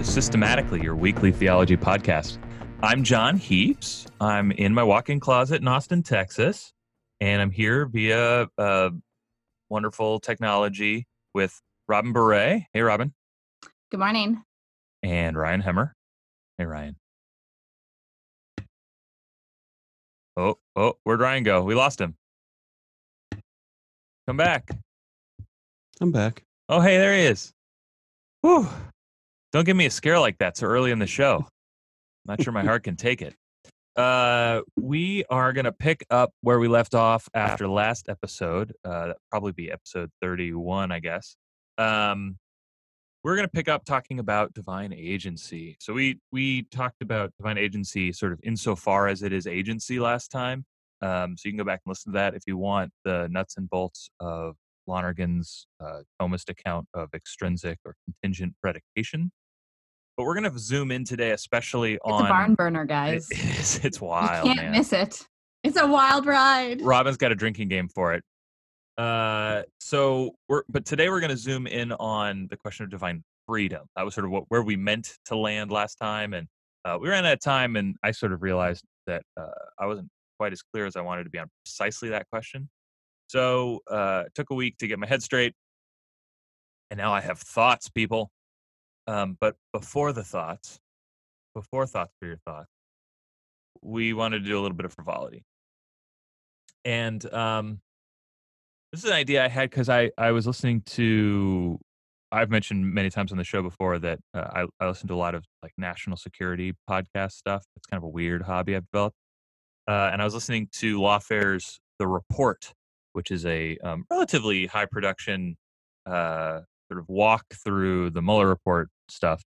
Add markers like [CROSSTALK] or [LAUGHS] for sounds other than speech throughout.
and welcome to Systematically, your weekly theology podcast. I'm Jon Heaps. I'm in my walk in closet in Austin, Texas, and I'm here via uh, wonderful technology with Robyn Boeré. Hey, Robyn. Good morning. And Ryan Hemmer. Hey, Ryan. Oh, oh, where'd Ryan go? We lost him. Come back. I'm back. Oh, hey, there he is. Whew. Don't give me a scare like that so early in the show. I'm Not sure my heart can take it. Uh, we are going to pick up where we left off after last episode. Uh, that probably be episode 31, I guess. Um, we're going to pick up talking about divine agency. So we we talked about divine agency sort of insofar as it is agency last time. Um, so you can go back and listen to that if you want the nuts and bolts of Lonergan's uh, Thomist account of extrinsic or contingent predication. But we're going to zoom in today, especially It's on a barn burner, guys. [LAUGHS] It is. It's wild, you can't man. miss it. It's a wild ride. Robyn's got a drinking game for it. Uh, so we're but today we're going to zoom in on the question of divine freedom. That was sort of what where we meant to land last time, and uh, we ran out of time, and I sort of realized that uh, I wasn't quite as clear as I wanted to be on precisely that question. So uh, it took a week to get my head straight, and now I have thoughts, people. Um, but before the thoughts, before thoughts for your thoughts, we wanted to do a little bit of frivolity. And um, this is an idea I had because I, I was listening to, I've mentioned many times on the show before that uh, I, I listen to a lot of like national security podcast stuff. It's kind of a weird hobby I've developed. Uh, and I was listening to Lawfare's The Report, which is a um, relatively high production uh, sort of walk through the Mueller report stuff.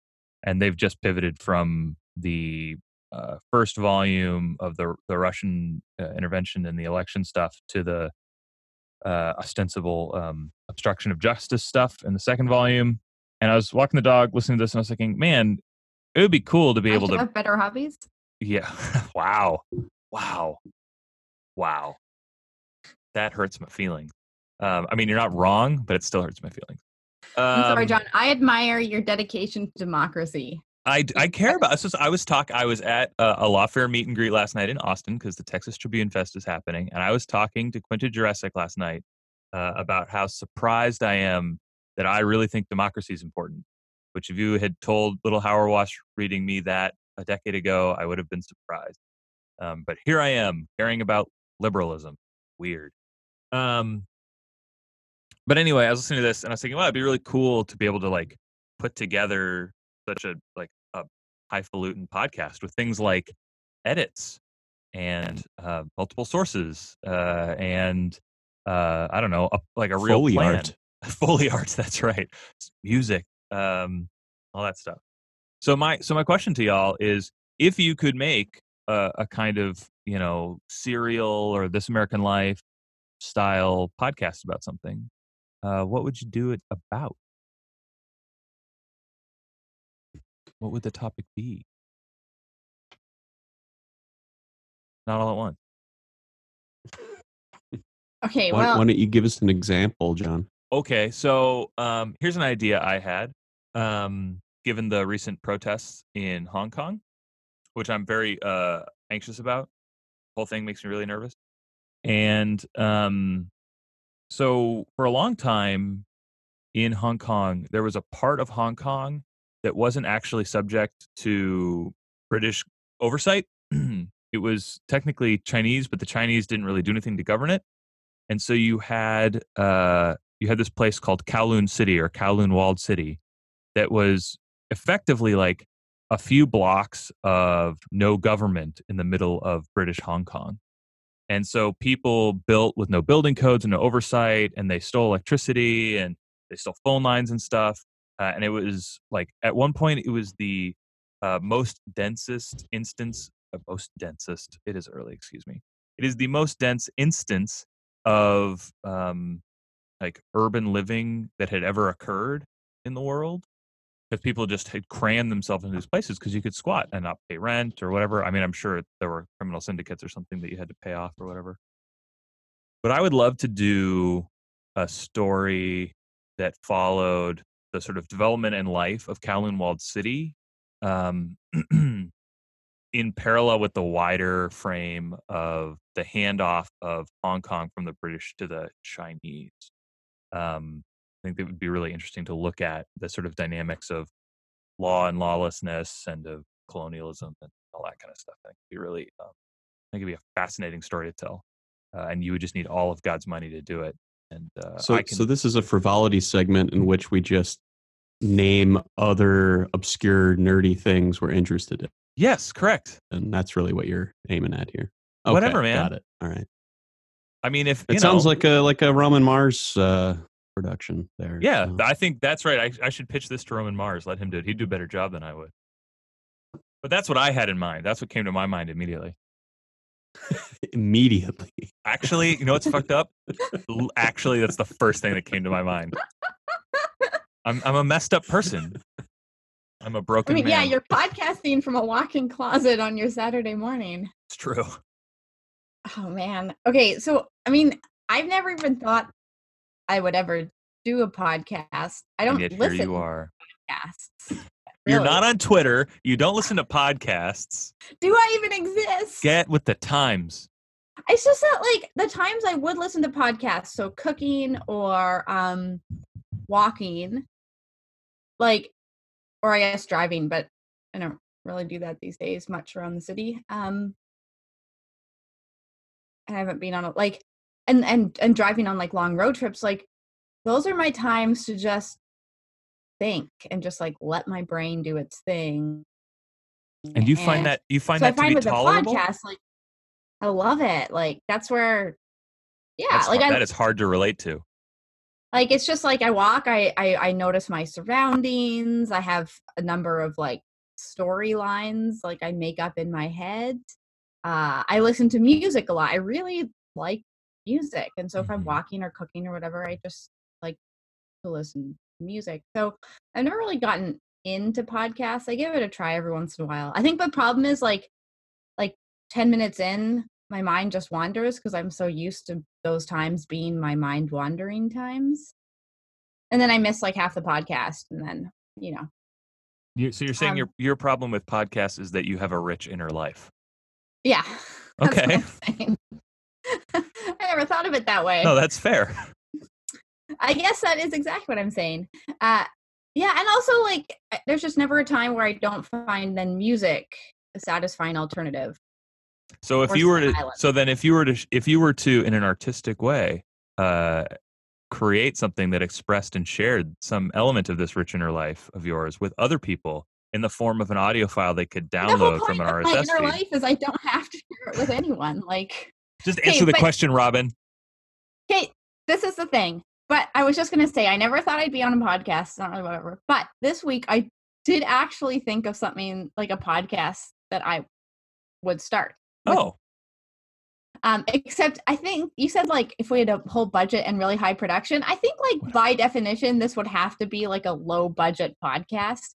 And they've just pivoted from the uh, first volume of the the Russian uh, intervention in the election stuff to the uh, ostensible um, obstruction of justice stuff in the second volume. And I was walking the dog, listening to this, and I was thinking, man, it would be cool to be I able to. have better hobbies. Yeah. [LAUGHS] wow. Wow. Wow. That hurts my feelings. Um, I mean, you're not wrong, but it still hurts my feelings. I'm sorry, Um, Jon. I admire your dedication to democracy. I, I care about this. I was talk. I was at a, a lawfare meet and greet last night in Austin because the Texas Tribune Fest is happening, and I was talking to Quinta Jurecic last night uh, about how surprised I am that I really think democracy is important. Which, if you had told little Howard Wash reading me that a decade ago, I would have been surprised. Um, but here I am caring about liberalism. Weird. Um, but anyway, I was listening to this and I was thinking, well, it'd be really cool to be able to like put together such a like a highfalutin podcast with things like edits and uh, multiple sources uh, and uh, I don't know, a, like a real Foley plan. art. [LAUGHS] Foley art. That's right. Music, um, all that stuff. So my so my question to y'all is, if you could make a, a kind of you know serial or This American Life style podcast about something, uh, what would you do it about? What would the topic be? Not all at once. Okay, Why, well, why don't you give us an example, Jon? Okay, so um, here's an idea I had. Um, given the recent protests in Hong Kong, which I'm very uh, anxious about, the whole thing makes me really nervous. And um, so, for a long time in Hong Kong, there was a part of Hong Kong that wasn't actually subject to British oversight. [CLEARS THROAT] it was technically Chinese, but the Chinese didn't really do anything to govern it. And so you had uh, you had this place called Kowloon City or Kowloon Walled City that was effectively like a few blocks of no government in the middle of British Hong Kong. And so people built with no building codes and no oversight, and they stole electricity and they stole phone lines and stuff. Uh, and it was like at one point it was the uh, most densest instance, uh, most densest. It is early, excuse me. It is the most dense instance of um, like urban living that had ever occurred in the world because people just had crammed themselves into these places because you could squat and not pay rent or whatever. I mean, I'm sure there were criminal syndicates or something that you had to pay off or whatever. But I would love to do a story that followed the sort of development and life of Kowloon Walled City, um, [CLEARS THROAT] in parallel with the wider frame of the handoff of Hong Kong from the British to the Chinese. Um, I think it would be really interesting to look at the sort of dynamics of law and lawlessness and of colonialism and all that kind of stuff. I think it'd be really, um, I think it'd be a fascinating story to tell. Uh, and you would just need all of God's money to do it. And uh, So, can, so this is a frivolity segment in which we just name other obscure, nerdy things we're interested in, yes, correct. and that's really what you're aiming at here. Okay, Whatever, man. Got it. All right. I mean, if It sounds know, like a like a Roman Mars uh, production there. Yeah, so. I think that's right. I, I should pitch this to Roman Mars. Let him do it. He'd do a better job than I would. But that's what I had in mind. That's what came to my mind immediately. [LAUGHS] immediately. Actually, you know what's fucked up? Actually, that's the first thing that came to my mind. I'm I'm a messed up person. I'm a broken I mean, man. yeah, you're podcasting from a walk-in closet on your Saturday morning. it's true. Oh man. Okay, so I mean, I've never even thought I would ever do a podcast. I don't and yet listen here you to are. podcasts. You're not on Twitter. You don't listen to podcasts. Do I even exist? Get with the times. it's just that like the times I would listen to podcasts, so cooking or um walking, like or I guess driving, but I don't really do that these days much around the city. Um I haven't been on a like and and and driving on like long road trips, like those are my times to just think and just like let my brain do its thing. And you find that you find so I that to be with tolerable. the podcast, like I love it. Like that's where, yeah, That's like hard, I that is hard to relate to. like it's just like I walk, I, I I notice my surroundings. I have a number of like storylines like I make up in my head. Uh, I listen to music a lot. I really like music, and so if I'm Mhm. walking or cooking or whatever, I just like to listen to music. So I've never really gotten into podcasts. I give it a try every once in a while. I think the problem is like like 10 minutes in, my mind just wanders because I'm so used to those times being my mind wandering times. And then I miss like half the podcast and then, you know. You, so you're saying Um, your your problem with podcasts is that you have a rich inner life. Yeah. [LAUGHS] Okay. [LAUGHS] I never thought of it that way. No, that's fair. [LAUGHS] I guess that is exactly what I'm saying. Uh yeah, and also like there's just never a time where I don't find then music a satisfying alternative. So if you were to, so then if you were to, if you were to, in an artistic way, uh, create something that expressed and shared some element of this rich inner life of yours with other people in the form of an audio file they could the download point from an of my RSS inner feed. life is I don't have to share it with anyone. Like Just Okay, answer the but- question, Robyn. Okay, this is the thing. But I was just gonna say, I never thought I'd be on a podcast, not really whatever. But this week, I did actually think of something like a podcast that I would start. with- Oh, Um, except I think you said like if we had a whole budget and really high production, I think like by definition, this would have to be like a low budget podcast.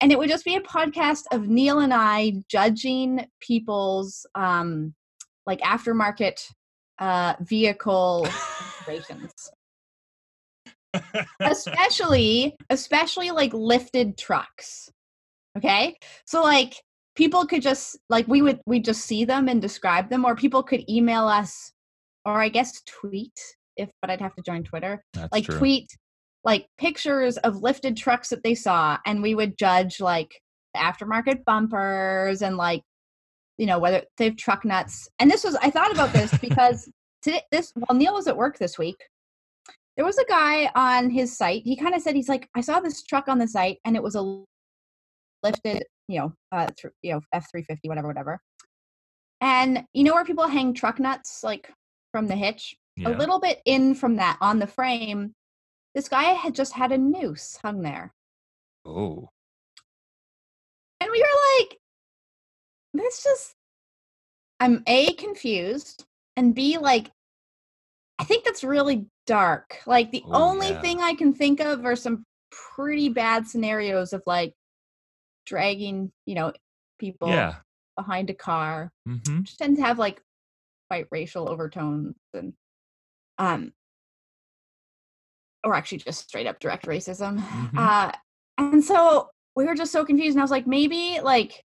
And it would just be a podcast of Neil and I judging people's um like aftermarket uh vehicle [LAUGHS] situations. especially especially like lifted trucks okay so like people could just like we would we just see them and describe them or people could email us or i guess tweet if but i'd have to join twitter that's like true. tweet like pictures of lifted trucks that they saw and we would judge like the aftermarket bumpers and like you know whether they have truck nuts. And this was i thought about this [LAUGHS] because today this while neil was at work this week there was a guy on his site he kind of said he's like i saw this truck on the site and it was a lifted you know uh th- you know f350 whatever whatever. And you know where people hang truck nuts like from the hitch? Yeah. a little bit in from that on the frame this guy had just had a noose hung there. Oh, and we were like this just i'm a confused and b like i think that's really dark like the Oh, only yeah. thing i can think of are some pretty bad scenarios of like dragging you know people yeah. behind a car Mm-hmm. which tend to have like quite racial overtones and um or actually just straight up direct racism. Mhm. Uh, and so we were just so confused. And I was like, maybe like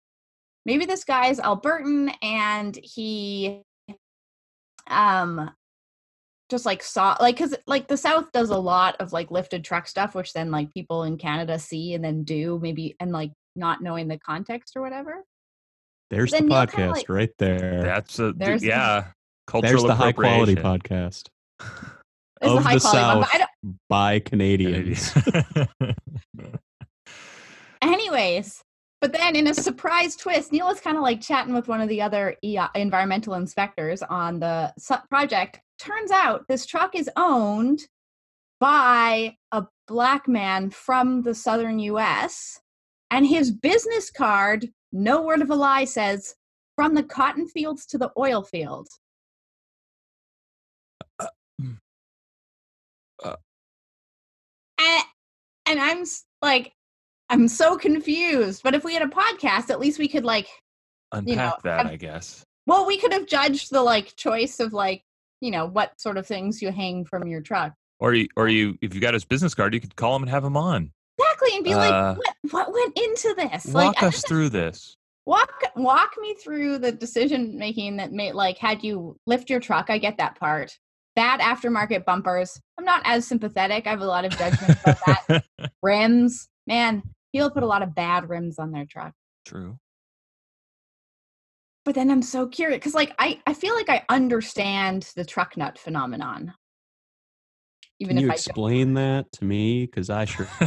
maybe this guy's Albertan and he um just like saw like because like the south does a lot of like lifted truck stuff which then like people in canada see and then do maybe and like not knowing the context or whatever There's Then the podcast kinda like- right there. That's a There's- yeah. Cultural There's the high quality podcast [LAUGHS] Of the high the quality one South. by Canadians. [LAUGHS] [LAUGHS] anyways but then in a surprise twist neil was kind of like chatting with one of the other environmental inspectors on the project. Turns out this truck is owned by a black man from the southern us and his business card no word of a lie says from the cotton fields to the oil fields. Uh. and, and i'm like i'm so confused but if we had a podcast at least we could like Unpack know, that, I've- I guess. well we could have judged the like choice of like you know what sort of things you hang from your truck. Or you, or you, if you got his business card, you could call him and have him on. exactly and be Uh, like what what went into this? Walk like us through this. walk walk me through the decision making that made like had you lift your truck i get that part. Bad aftermarket bumpers. I'm not as sympathetic. I have a lot of judgment about that. [LAUGHS] Rims man people put a lot of bad rims on their truck True. but then i'm so curious because like I, I feel like i understand the truck nut phenomenon even Can you if i explain that to me? Because I sure [LAUGHS]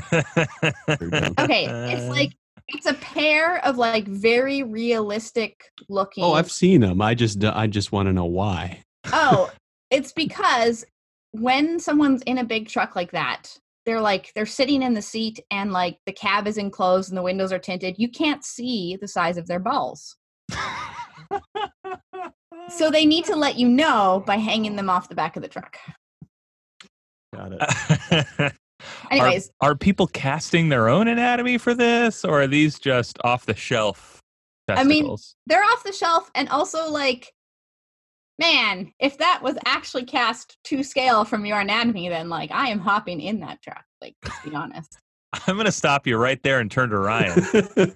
okay it's like [LAUGHS] it's a pair of like very realistic looking Oh, I've seen them. I just I just want to know why. oh, [LAUGHS] it's because when someone's in a big truck like that, they're like they're sitting in the seat and like the cab is enclosed and the windows are tinted. You can't see the size of their balls. So they need to let you know by hanging them off the back of the truck. Got it. [LAUGHS] Anyways, are, people casting their own anatomy for this, or are these just off the shelf I mean- they're off the shelf and also like man, if that was actually cast to scale from your anatomy, then like I am hopping in that truck. Like, let's be honest. [LAUGHS] I'm going to stop you right there and turn to Ryan. [LAUGHS]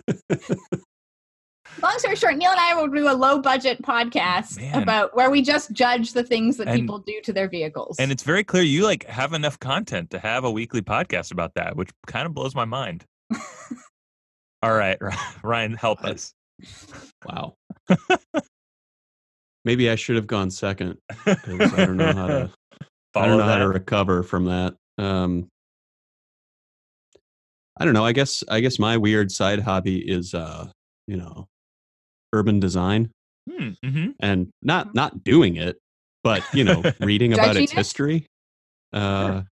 long story short, Neil and I will do a low budget podcast Man. about where we just judge the things that And- people do to their vehicles. and it's very clear you like have enough content to have a weekly podcast about that, which kind of blows my mind. [LAUGHS] All right, Ryan, help us. wow. Maybe I should have gone second I don't know how to. Follow [LAUGHS] I don't know how to recover from that. Um, I don't know. I guess I guess my weird side hobby is, uh, you know, urban design, Hmm, mhm. and not not doing it, but you know, [LAUGHS] reading about its history. Uh,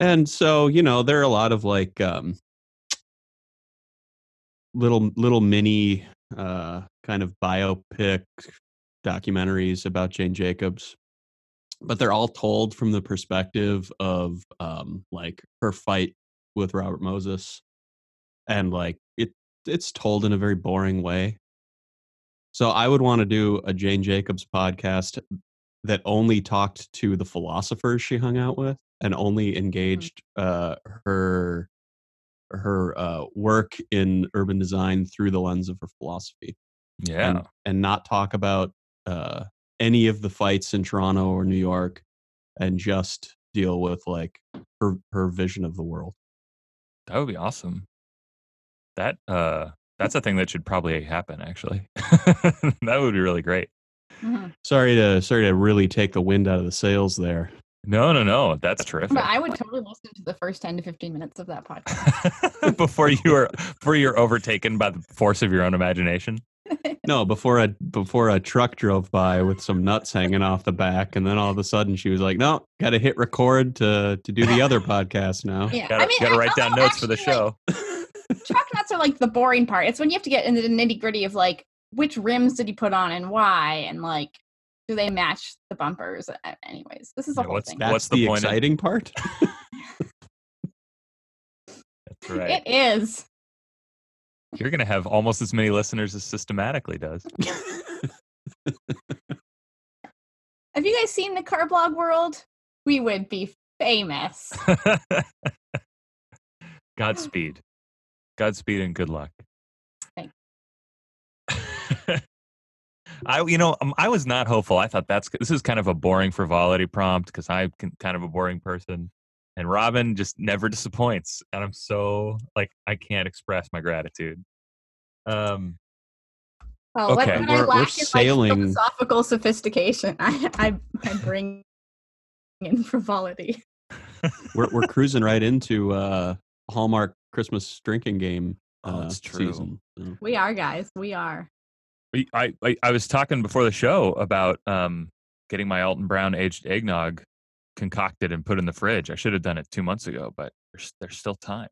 and so you know, there are a lot of like um, little little mini uh, kind of biopic documentaries about Jane Jacobs, but they're all told from the perspective of um, like her fight with Robert Moses, and like it it's told in a very boring way. So I would want to do a Jane Jacobs podcast that only talked to the philosophers she hung out with and only engaged uh, her her uh, work in urban design through the lens of her philosophy Yeah. and, and not talk about uh, any of the fights in Toronto or New York and just deal with like her her vision of the world. That would be awesome. That uh that's a thing that should probably happen actually. [LAUGHS] that would be really great. Mhm. Sorry to sorry to really take the wind out of the sails there. No, no, no. That's terrific. [LAUGHS] But I would totally listen to the first 10 to 15 minutes of that [LAUGHS] podcast. [LAUGHS] before you are before you're overtaken by the force of your own imagination. No, before a before a truck drove by with some nuts hanging off the back, and then all of a sudden she was like, "No, got to hit record to to do the other podcast now." Yeah. Gotta, I mean, gotta I- write down although notes for the actually, like, show. truck nuts are like the boring part. It's when you have to get into the nitty gritty of like which rims did he put on and why, and like do they match the bumpers? Anyways, this is a Yeah, whole what's thing. that? That's What's the the, point of- exciting part. That's [LAUGHS] right. It is. You're gonna have almost as many listeners as systematically does. [LAUGHS] Have you guys seen the car blog world? We would be famous. [LAUGHS] Godspeed. Godspeed and good luck. I, you know, um, I was not hopeful. I thought that's this is kind of a boring frivolity prompt because I'm kind of a boring person, and Robyn just never [LAUGHS] disappoints, and I'm so like I can't express my gratitude. Um, well, what, Okay. what We're- I we're lack is sailing- like philosophical sophistication. [LAUGHS] I, I, I bring in frivolity. [LAUGHS] we're we're cruising right into uh Hallmark Christmas drinking game Oh, uh, it's true. season. We are guys. We are. I, I I was talking before the show about um getting my Alton Brown aged eggnog concocted and put in the fridge. I should have done it two months ago, but there's there's still time.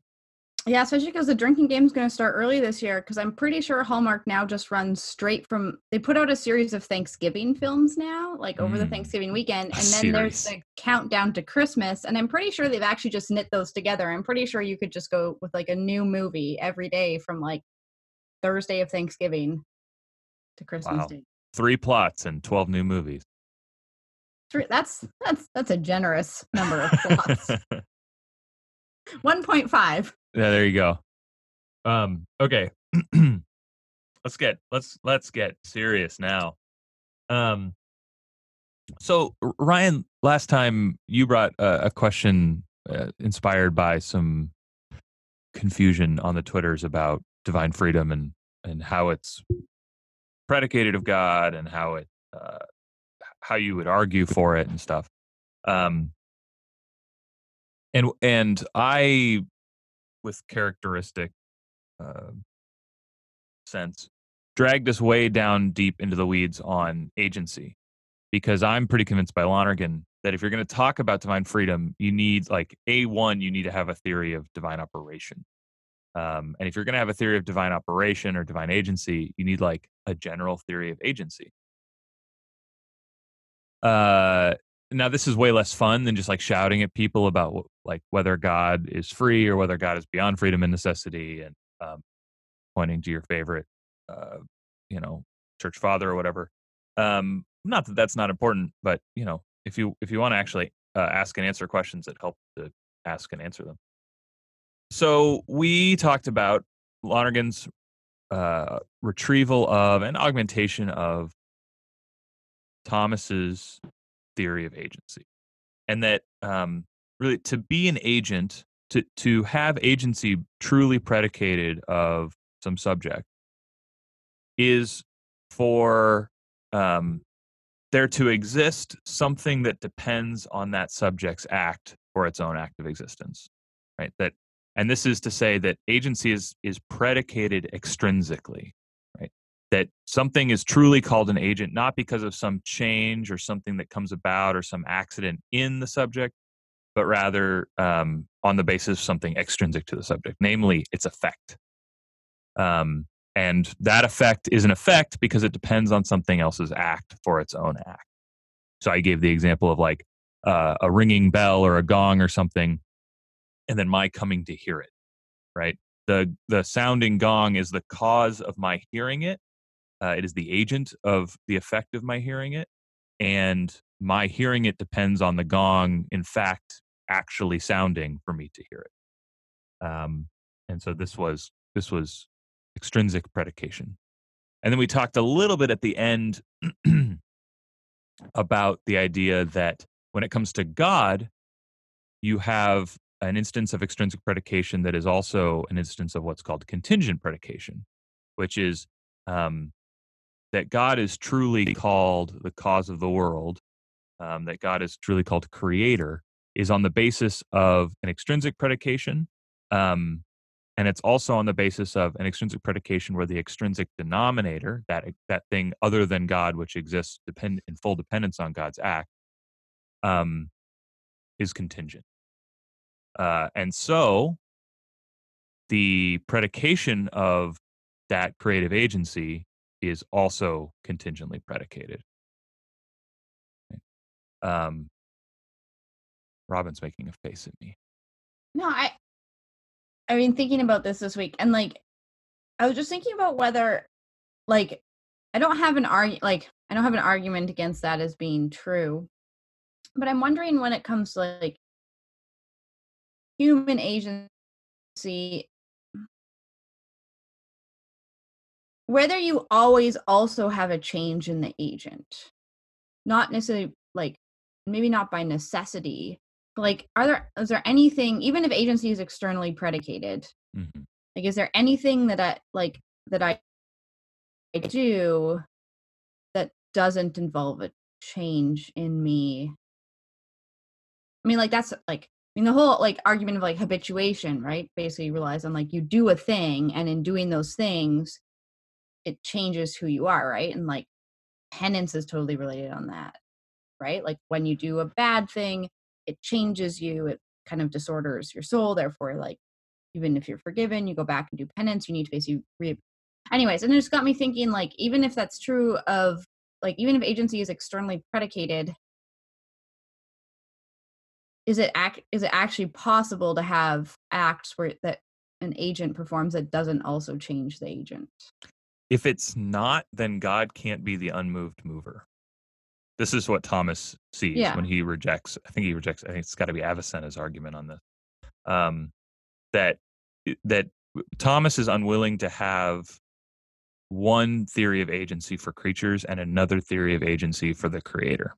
Yeah, especially because the drinking game is going to start early this year. Because I'm pretty sure Hallmark now just runs straight from. They put out a series of Thanksgiving films now, like over the Mm. Thanksgiving weekend, A and then there's the countdown to Christmas. And I'm pretty sure they've actually just knit those together. I'm pretty sure you could just go with like a new movie every day from like Thursday of Thanksgiving to Christmas Wow. Day. Three plots and twelve new movies. Three- That's that's that's a generous number of plots. [LAUGHS] 1.5. Yeah, there you go. Um, okay. [CLEARS THROAT] let's get let's let's get serious now. Um so Ryan, last time you brought a, a question uh, inspired by some confusion on the Twitters about divine freedom and and how it's predicated of God and how it uh, how you would argue for it and stuff. Um and and I with characteristic uh, sense dragged us way down deep into the weeds on agency because I'm pretty convinced by Lonergan that if you're going to talk about divine freedom, you need like a one, you need to have a theory of divine operation. Um, and if you're going to have a theory of divine operation or divine agency, you need like a general theory of agency. Uh, now this is way less fun than just like shouting at people about like whether God is free or whether God is beyond freedom and necessity, and um, pointing to your favorite, uh, you know, church father or whatever. Um, not that that's not important, but you know, if you if you want to actually uh, ask and answer questions that help to ask and answer them. So we talked about Lonergan's uh, retrieval of and augmentation of Thomas's theory of agency, and that um, really to be an agent, to to have agency truly predicated of some subject, is for um, there to exist something that depends on that subject's act for its own act of existence, right? That and this is to say that agency is is predicated extrinsically right? That something is truly called an agent not because of some change or something that comes about or some accident in the subject but rather um, on the basis of something extrinsic to the subject namely its effect. Um, and that effect is an effect because it depends on something else's act for its own act. So i gave the example of like uh, a ringing bell or a gong or something and then my coming to hear it right? The the sounding gong is the cause of my hearing it uh, it is the agent of the effect of my hearing it and my hearing it depends on the gong in fact actually sounding for me to hear it. Um, and so this was this was extrinsic predication. And then we talked a little bit at the end [CLEARS THROAT] about the idea that when it comes to god you have an instance of extrinsic predication that is also an instance of what's called contingent predication, which is um, that God is truly called the cause of the world, um, that God is truly called creator, is on the basis of an extrinsic predication. Um, and it's also on the basis of an extrinsic predication where the extrinsic denominator, that, that thing other than God, which exists depend, in full dependence on God's act, um, is contingent. Uh, and so the predication of that creative agency is also contingently predicated. Um, Robyn's making a face at me. No, I I mean thinking about this this week and like I was just thinking about whether like I don't have an arg like I don't have an argument against that as being true. But I'm wondering when it comes to like human agency whether you always also have a change in the agent not necessarily like maybe not by necessity but like are there is there anything even if agency is externally predicated Mhm. like is there anything that i like that i I do that doesn't involve a change in me i mean like that's like mean the whole like argument of like habituation right? Basically relies on like you do a thing and in doing those things it changes who you are right? And like penance is totally related on that right? Like when you do a bad thing it changes you it kind of disorders your soul therefore like even if you're forgiven you go back and do penance you need to basically re- anyways and it just got me thinking like even if that's true of like even if agency is externally predicated is it act is it actually possible to have acts where that an agent performs that doesn't also change the agent If it's not, then God can't be the unmoved mover. This is what Thomas sees Yeah. when he rejects. I think he rejects. I think it's got to be Avicenna's argument on this. Um, that that Thomas is unwilling to have one theory of agency for creatures and another theory of agency for the creator.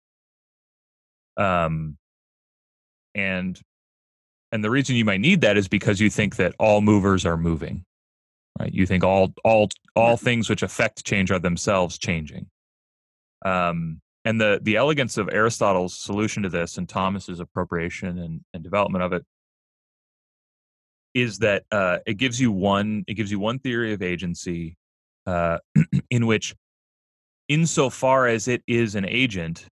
Um, and and the reason you might need that is because you think that all movers are moving right? You think all all all things which affect change are themselves changing. Um and the the elegance of aristotle's solution to this and thomas's appropriation and, and development of it is that uh it gives you one it gives you one theory of agency uh [CLEARS THROAT] in which insofar as it is an agent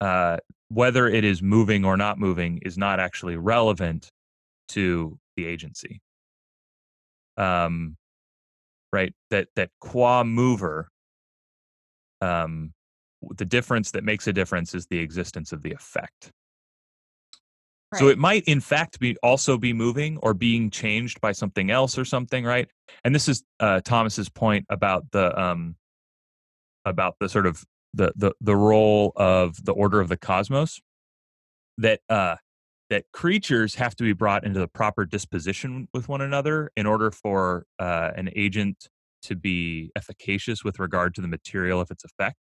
uh whether it is moving or not moving is not actually relevant to the agency. Um right that that qua mover um the difference that makes a difference is the existence of the effect. So it might in fact be also be moving or being changed by something else or something right? And this is uh thomas's point about the um about the sort of the the the role of the order of the cosmos that uh that creatures have to be brought into the proper disposition with one another in order for uh, an agent to be efficacious with regard to the material of its effect.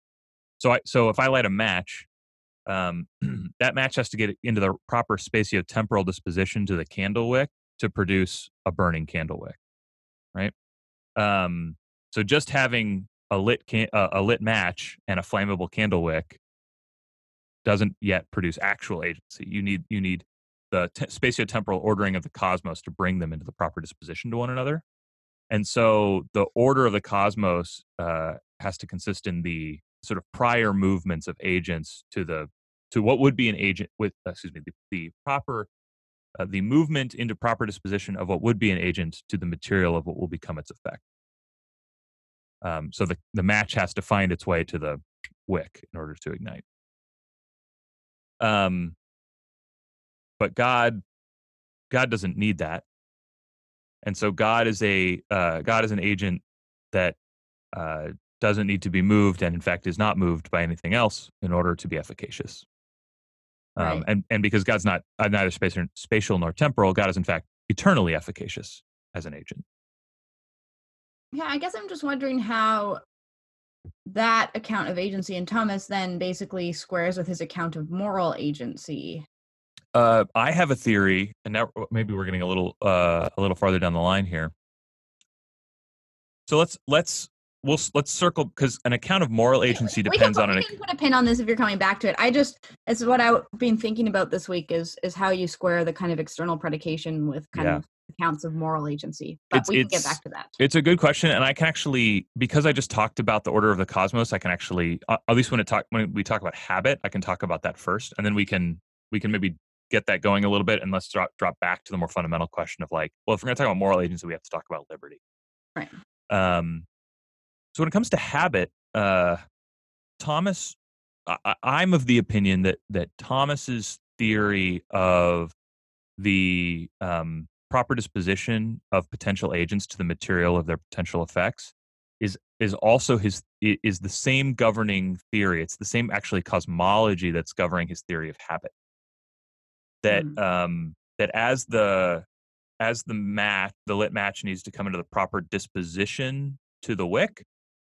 So, I, so if I light a match, um, [CLEARS THROAT] that match has to get into the proper spatiotemporal disposition to the candle wick to produce a burning candle wick, right? Um, so just having a lit can- uh, a lit match and a flammable candle wick doesn't yet produce actual agency. You need you need the te- spatiotemporal ordering of the cosmos to bring them into the proper disposition to one another. And so the order of the cosmos uh, has to consist in the sort of prior movements of agents to the to what would be an agent with uh, excuse me the, the proper uh, the movement into proper disposition of what would be an agent to the material of what will become its effect. Um, so the the match has to find its way to the wick in order to ignite. Um, but God, God doesn't need that, and so God is a uh, God is an agent that uh, doesn't need to be moved, and in fact is not moved by anything else in order to be efficacious. Um, Right. and and because God's not uh, neither spatial, spatial nor temporal, God is in fact eternally efficacious as an agent. Yeah, I guess I'm just wondering how that account of agency in Thomas then basically squares with his account of moral agency. Uh, I have a theory, and now maybe we're getting a little uh, a little farther down the line here. So let's let's we'll let's circle because an account of moral agency we depends can, on we an can put a pin on this if you're coming back to it. I just it's what I've been thinking about this week is is how you square the kind of external predication with kind Yeah. of accounts of moral agency. But It's- we can get back to that. It's a good question, and I can actually because I just talked about the order of the cosmos. I can actually, uh, at least when it talk when we talk about habit, I can talk about that first, and then we can we can maybe get that going a little bit, and let's drop drop back to the more fundamental question of like, well, if we're going to talk about moral agency, we have to talk about liberty. Right. Um. So when it comes to habit, uh, Thomas, I, I- I'm of the opinion that that Thomas's theory of the um, proper disposition of potential agents to the material of their potential effects is is also his is the same governing theory. It's the same actually cosmology that's governing his theory of habit. That Mm. um, that as the as the match the lit match needs to come into the proper disposition to the wick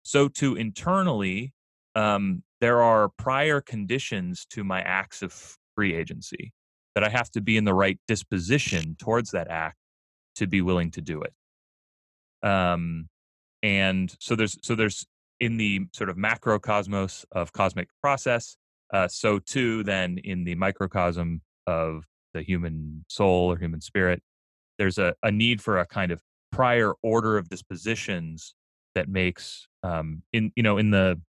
so too internally um, there are prior conditions to my acts of free agency that i have to be in the right disposition towards that act to be willing to do it. Um, and so there's so there's in the sort of macrocosmos of cosmic process uh, so too then in the microcosm of the human soul or human spirit there's a, a need for a kind of prior order of dispositions that makes um, in you know in the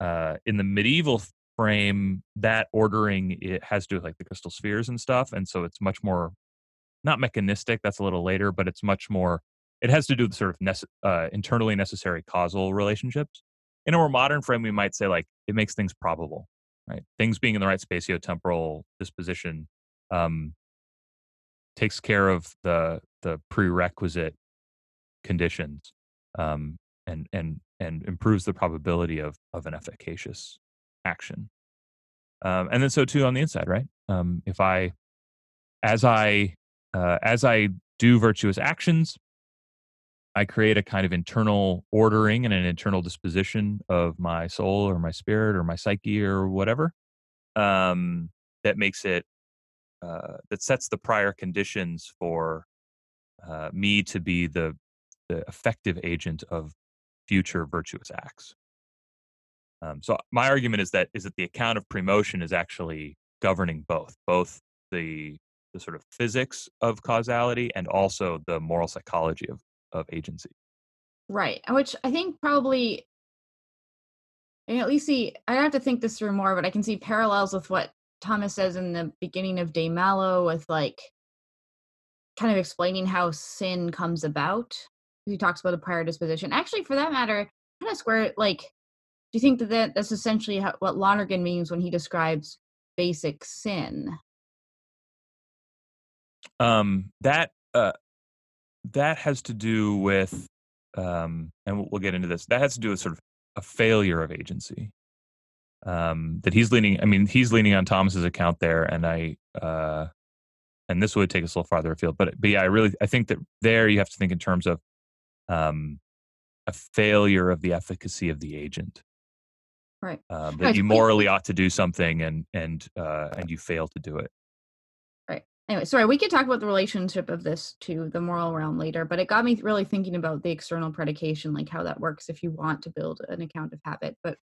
uh, in the medieval frame that ordering it has to do with like the crystal spheres and stuff and so it's much more not mechanistic that's a little later but it's much more it has to do with sort of nece- uh, internally necessary causal relationships. In a more modern frame we might say like it makes things probable right? Things being in the right spatiotemporal disposition um, takes care of the the prerequisite conditions um, and and and improves the probability of of an efficacious action um, and then so too on the inside right um, if i as i uh, as i do virtuous actions i create a kind of internal ordering and an internal disposition of my soul or my spirit or my psyche or whatever um, that makes it uh, that sets the prior conditions for uh, me to be the the effective agent of future virtuous acts. Um, so my argument is that is that the account of premotion is actually governing both, both the the sort of physics of causality and also the moral psychology of of agency. Right, which I think probably I at least see I don't have to think this through more, but I can see parallels with what Thomas says in the beginning of De Malo with like kind of explaining how sin comes about. He talks about a prior disposition. Actually, for that matter, kind of square like do you think that, that that's essentially how, what Lonergan means when he describes basic sin? Um, that uh, that has to do with, um, and we'll, we'll get into this. That has to do with sort of a failure of agency um, that he's leaning. I mean, he's leaning on Thomas's account there, and I, uh, and this would take us a little farther afield. But but yeah, I really I think that there you have to think in terms of um, a failure of the efficacy of the agent. Right. Um, that you morally ought to do something, and and uh, and you fail to do it. Right. Anyway, sorry, we could talk about the relationship of this to the moral realm later, but it got me really thinking about the external predication, like how that works if you want to build an account of habit. But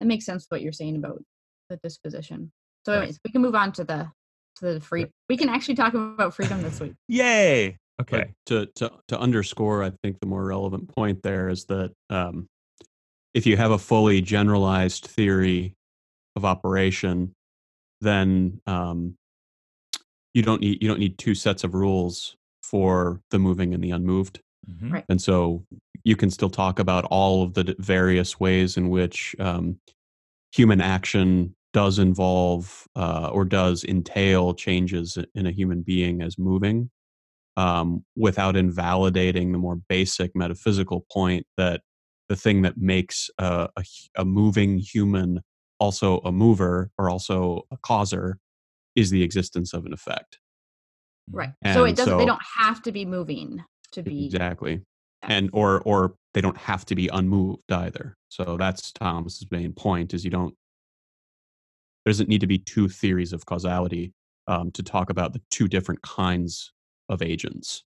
it makes sense what you're saying about the disposition. So anyways, we can move on to the to the free. We can actually talk about freedom this week. [LAUGHS] Yay! But Okay. to, to to underscore, I think the more relevant point there is that um, if you have a fully generalized theory of operation, then um, you don't need you don't need two sets of rules for the moving and the unmoved. Mhm. Right. And so you can still talk about all of the various ways in which um, human action does involve uh, or does entail changes in a human being as moving um, without invalidating the more basic metaphysical point that the thing that makes a, a, a moving human also a mover or also a causer is the existence of an effect. Right. so it doesn't. they don't have to be moving to be. exactly Yeah. and or or they don't have to be unmoved either so that's thomas's main point is you don't there doesn't need to be two theories of causality um, to talk about the two different kinds of agents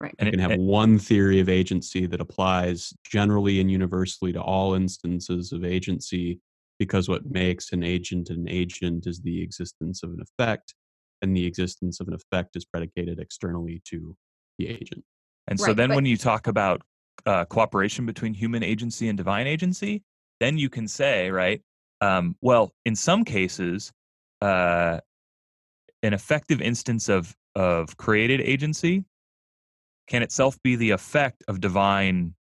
Right. And you can have and- one theory of agency that applies generally and universally to all instances of agency because what makes an agent an agent is the existence of an effect and the existence of an effect is predicated externally to the agent And so Right, then but- when you talk about uh, cooperation between human agency and divine agency, then you can say, right, um, well, in some cases, uh, an effective instance of, of created agency can itself be the effect of divine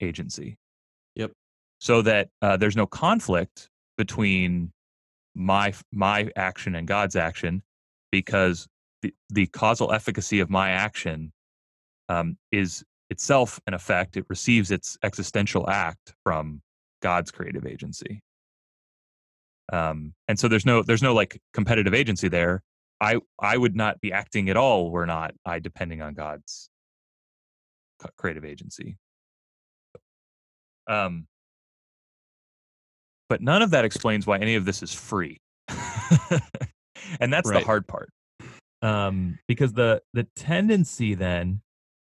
agency. Yep. So that uh, there's no conflict between my my action and God's action, because the, the causal efficacy of my action um, is itself an effect. It receives its existential act from God's creative agency. Um, and so there's no there's no like competitive agency there. I I would not be acting at all were not I depending on God's creative agency. Um, but none of that explains why any of this is free, [LAUGHS] and that's Right. the hard part. Um, because the the tendency then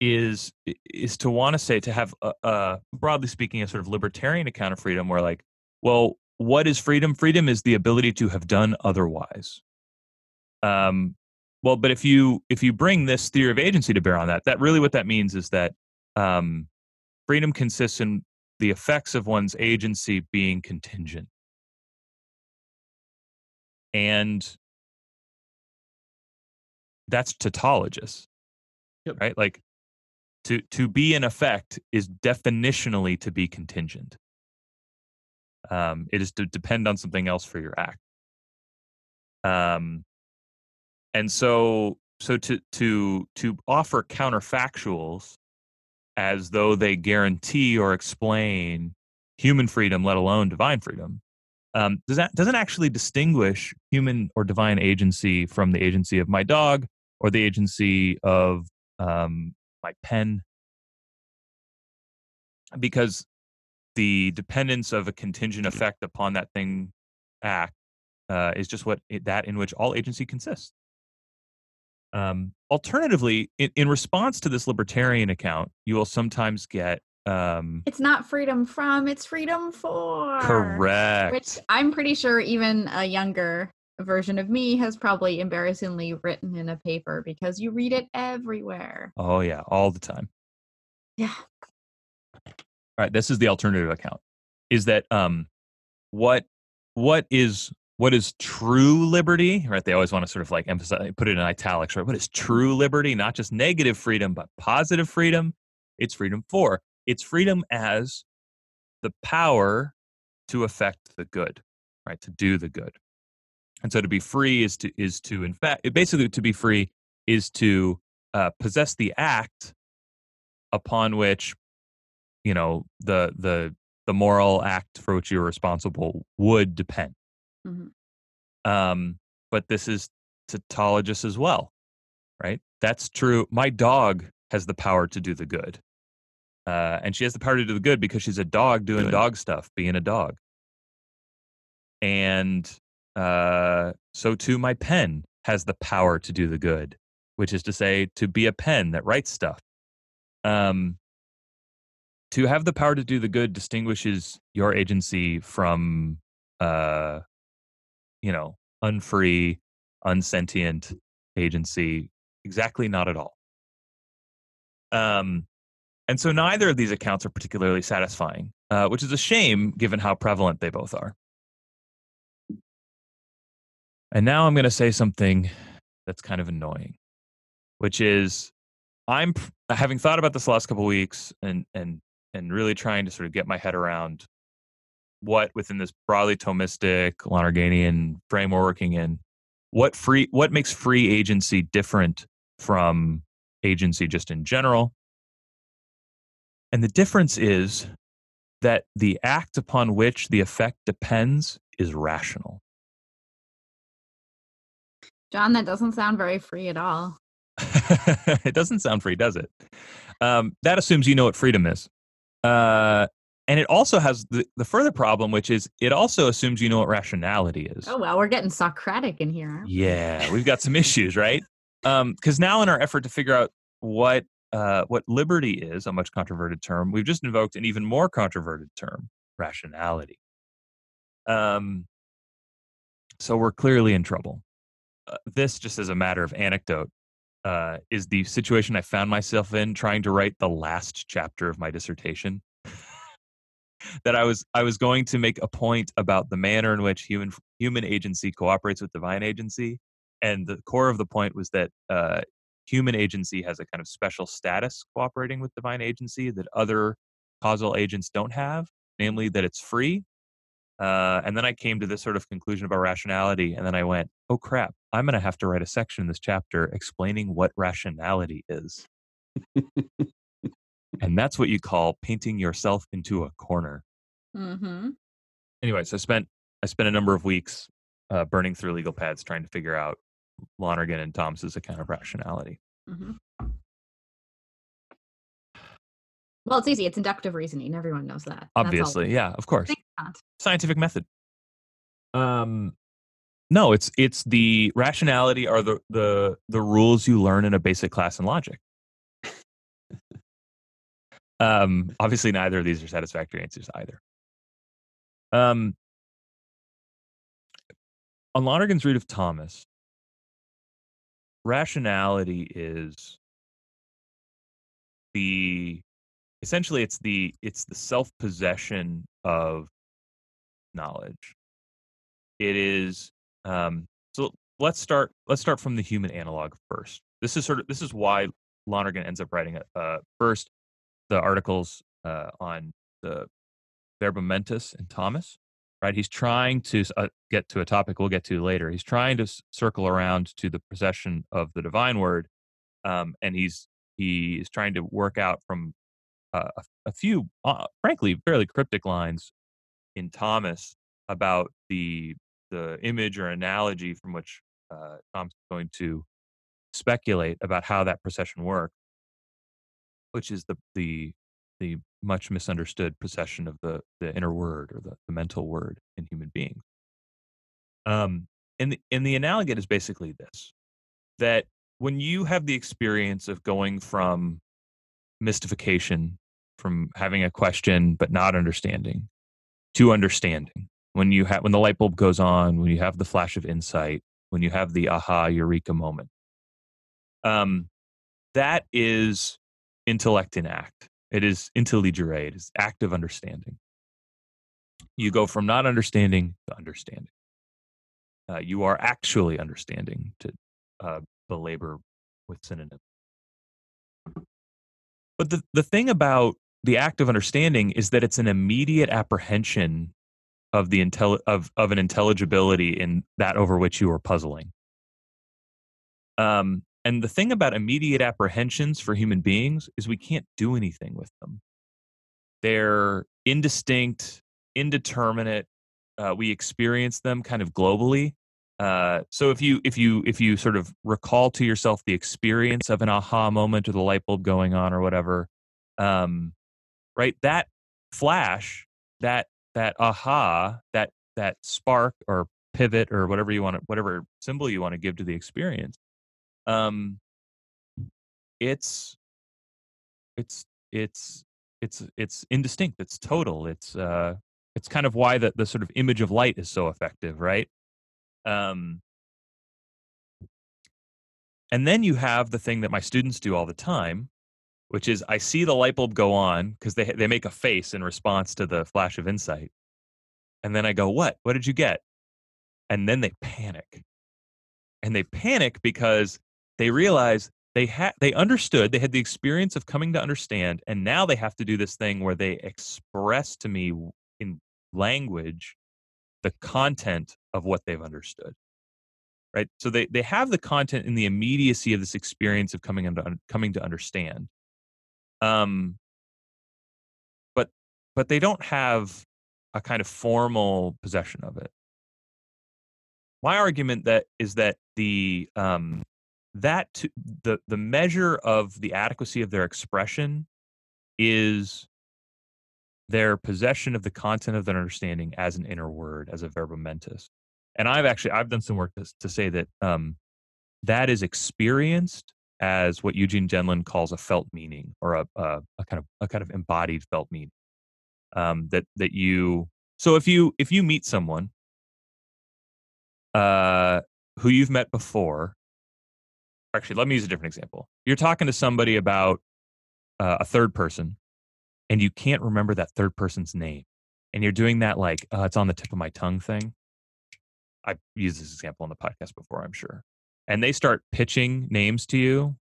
is is to want to say to have a, a broadly speaking a sort of libertarian account of freedom where like well what is freedom freedom is the ability to have done otherwise um well but if you if you bring this theory of agency to bear on that that really what that means is that um freedom consists in the effects of one's agency being contingent. And that's tautologous Yep. right? Like to to be in effect is definitionally to be contingent. Um, it is to depend on something else for your act. Um, and so so to to to offer counterfactuals as though they guarantee or explain human freedom let alone divine freedom um, does that doesn't actually distinguish human or divine agency from the agency of my dog or the agency of um, my pen because the dependence of a contingent effect upon that thing act uh, is just what it, that in which all agency consists. Um, alternatively, in, in response to this libertarian account, you will sometimes get um, It's not freedom from, it's freedom for. correct. Which I'm pretty sure even a younger version of me has probably embarrassingly written in a paper because you read it everywhere. Oh yeah, all the time. Yeah. All right, this is the alternative account. Is that um what what is what is true liberty? Right? They always want to sort of like emphasize put it in italics, right? What is true liberty? Not just negative freedom, but positive freedom. It's freedom for. It's freedom as the power to affect the good, right? To do the good. And so to be free is to is to in fact basically to be free is to uh, possess the act upon which you know the the the moral act for which you're responsible would depend Mhm. um but this is tautologous as well right? That's true. My dog has the power to do the good. Uh and she has the power to do the good because she's a dog doing Good. dog stuff being a dog. And uh so too my pen has the power to do the good which is to say to be a pen that writes stuff. Um to have the power to do the good distinguishes your agency from uh you know unfree unsentient agency exactly not at all. Um and so neither of these accounts are particularly satisfying uh, which is a shame given how prevalent they both are. And now i'm going to say something that's kind of annoying which is i'm having thought about this last couple weeks and and and really trying to sort of get my head around what within this broadly Thomistic Lonerganian frame we're working in, what free what makes free agency different from agency just in general. And the difference is that the act upon which the effect depends is rational. Jon, that doesn't sound very free at all. [LAUGHS] it doesn't sound free, does it? Um, that assumes you know what freedom is. Uh, and it also has the, the further problem, which is it also assumes you know what rationality is. Oh well, we're getting Socratic in here. aren't we? Yeah, we've got some [LAUGHS] issues, right? Because now, in our effort to figure out what uh, what liberty is, a much controverted term, we've just invoked an even more controverted term, rationality. Um, so we're clearly in trouble. Uh, this, just as a matter of anecdote, uh, is the situation I found myself in trying to write the last chapter of my dissertation. That I was I was going to make a point about the manner in which human human agency cooperates with divine agency, and the core of the point was that uh, human agency has a kind of special status cooperating with divine agency that other causal agents don't have, namely that it's free. Uh, and then I came to this sort of conclusion about rationality, and then I went, "Oh crap! I'm going to have to write a section in this chapter explaining what rationality is." [LAUGHS] and that's what you call painting yourself into a corner. Mm-hmm. Anyways, I spent I spent a number of weeks uh, burning through legal pads trying to figure out Lonergan and Thomas's account of rationality. hmm Well, it's easy. It's inductive reasoning. Everyone knows that. Obviously, yeah, of course. Scientific method. Um, no, it's it's the rationality are the the the rules you learn in a basic class in logic. Um, obviously, neither of these are satisfactory answers either. Um, on Lonergan's root of Thomas, rationality is the essentially it's the it's the self possession of knowledge. It is um, so. Let's start. Let's start from the human analog first. This is sort of this is why Lonergan ends up writing it uh, first. The articles uh, on the verbum mentis and Thomas, right? He's trying to uh, get to a topic we'll get to later. He's trying to s- circle around to the procession of the divine word, um, and he's he is trying to work out from uh, a, few, uh, frankly, fairly cryptic lines in Thomas about the the image or analogy from which uh, Thomas is going to speculate about how that procession works, which is the the the much misunderstood possession of the the inner word or the, the mental word in human beings. Um, and the, and the analogate is basically this: that when you have the experience of going from mystification, from having a question but not understanding, to understanding, when you have when the light bulb goes on, when you have the flash of insight, when you have the aha eureka moment, um, that is intellect in act. It is intelligere. It is active understanding. You go from not understanding to understanding. Uh, you are actually understanding to uh, belabor with synonyms. But the, the thing about the act of understanding is that it's an immediate apprehension of the intel- of, of an intelligibility in that over which you are puzzling. Um, and the thing about immediate apprehensions for human beings is we can't do anything with them. They're indistinct, indeterminate. Uh, we experience them kind of globally. Uh, so if you if you if you sort of recall to yourself the experience of an aha moment or the light bulb going on or whatever, um, right? That flash, that that aha, that that spark or pivot or whatever you want to whatever symbol you want to give to the experience um it's it's it's it's it's indistinct it's total it's uh it's kind of why the, the sort of image of light is so effective right? Um and then you have the thing that my students do all the time which is i see the light bulb go on because they they make a face in response to the flash of insight. And then i go what? What did you get? And then they panic. And they panic because they realize they had they understood they had the experience of coming to understand and now they have to do this thing where they express to me in language the content of what they've understood right? So they they have the content in the immediacy of this experience of coming into coming to understand. Um but but they don't have a kind of formal possession of it. My argument that is that the um that the the measure of the adequacy of their expression is their possession of the content of their understanding as an inner word as a verbum mentis. And i've actually i've done some work to, to say that um, that is experienced as what Eugene Gendlin calls a felt meaning or a, a, a kind of a kind of embodied felt meaning. Um, that that you so if you if you meet someone uh, who you've met before actually let me use a different example. You're talking to somebody about uh, a third person and you can't remember that third person's name and you're doing that like uh, it's on the tip of my tongue thing. I've used this example on the podcast before i'm sure. And they start pitching names to you.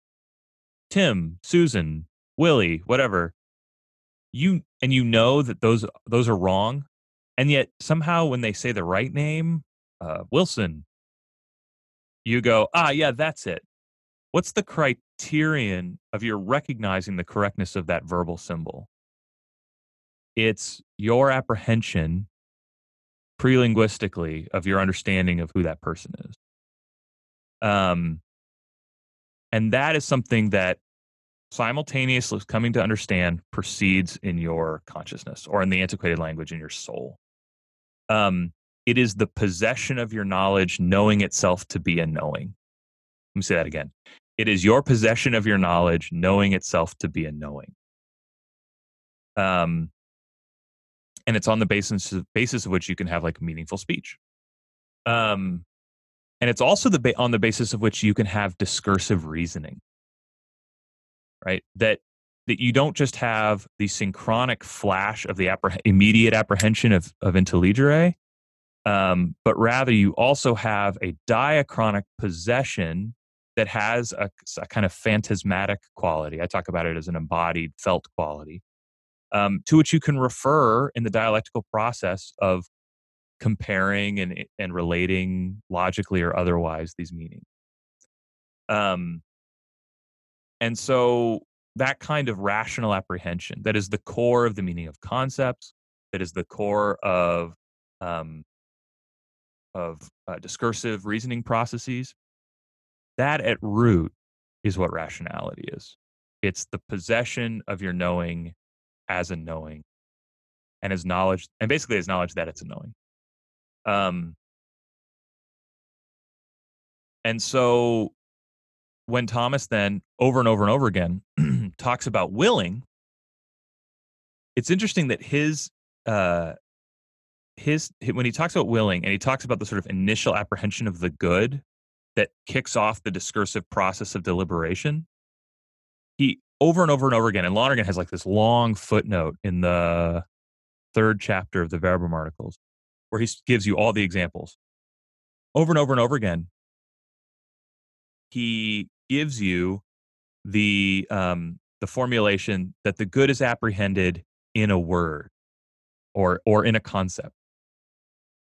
Tim susan willie whatever. You and you know that those those are wrong and yet somehow when they say the right name uh, wilson you go ah yeah that's it what's the criterion of your recognizing the correctness of that verbal symbol? It's your apprehension pre-linguistically of your understanding of who that person is. Um, and that is something that simultaneously coming to understand proceeds in your consciousness or in the antiquated language in your soul. Um, it is the possession of your knowledge, knowing itself to be a knowing. Let me say that again. It is your possession of your knowledge, knowing itself to be a knowing. Um, and it's on the basis basis of which you can have like meaningful speech. Um, and it's also the ba- on the basis of which you can have discursive reasoning. Right, that that you don't just have the synchronic flash of the appreh- immediate apprehension of of intelligere, um, but rather you also have a diachronic possession that has a, a, kind of phantasmatic quality. I talk about it as an embodied felt quality um, to which you can refer in the dialectical process of comparing and, and relating logically or otherwise these meanings. Um, and so that kind of rational apprehension that is the core of the meaning of concepts, that is the core of um, of uh, discursive reasoning processes. That at root is what rationality is. It's the possession of your knowing as a knowing and as knowledge and basically as knowledge that it's a knowing um and so when thomas then over and over and over again [CLEARS THROAT] talks about willing it's interesting that his uh his when he talks about willing and he talks about the sort of initial apprehension of the good that kicks off the discursive process of deliberation he over and over and over again. And Lonergan has like this long footnote in the third chapter of the Verbum articles where he gives you all the examples. Over and over and over again, he gives you the um, the formulation that the good is apprehended in a word or or in a concept,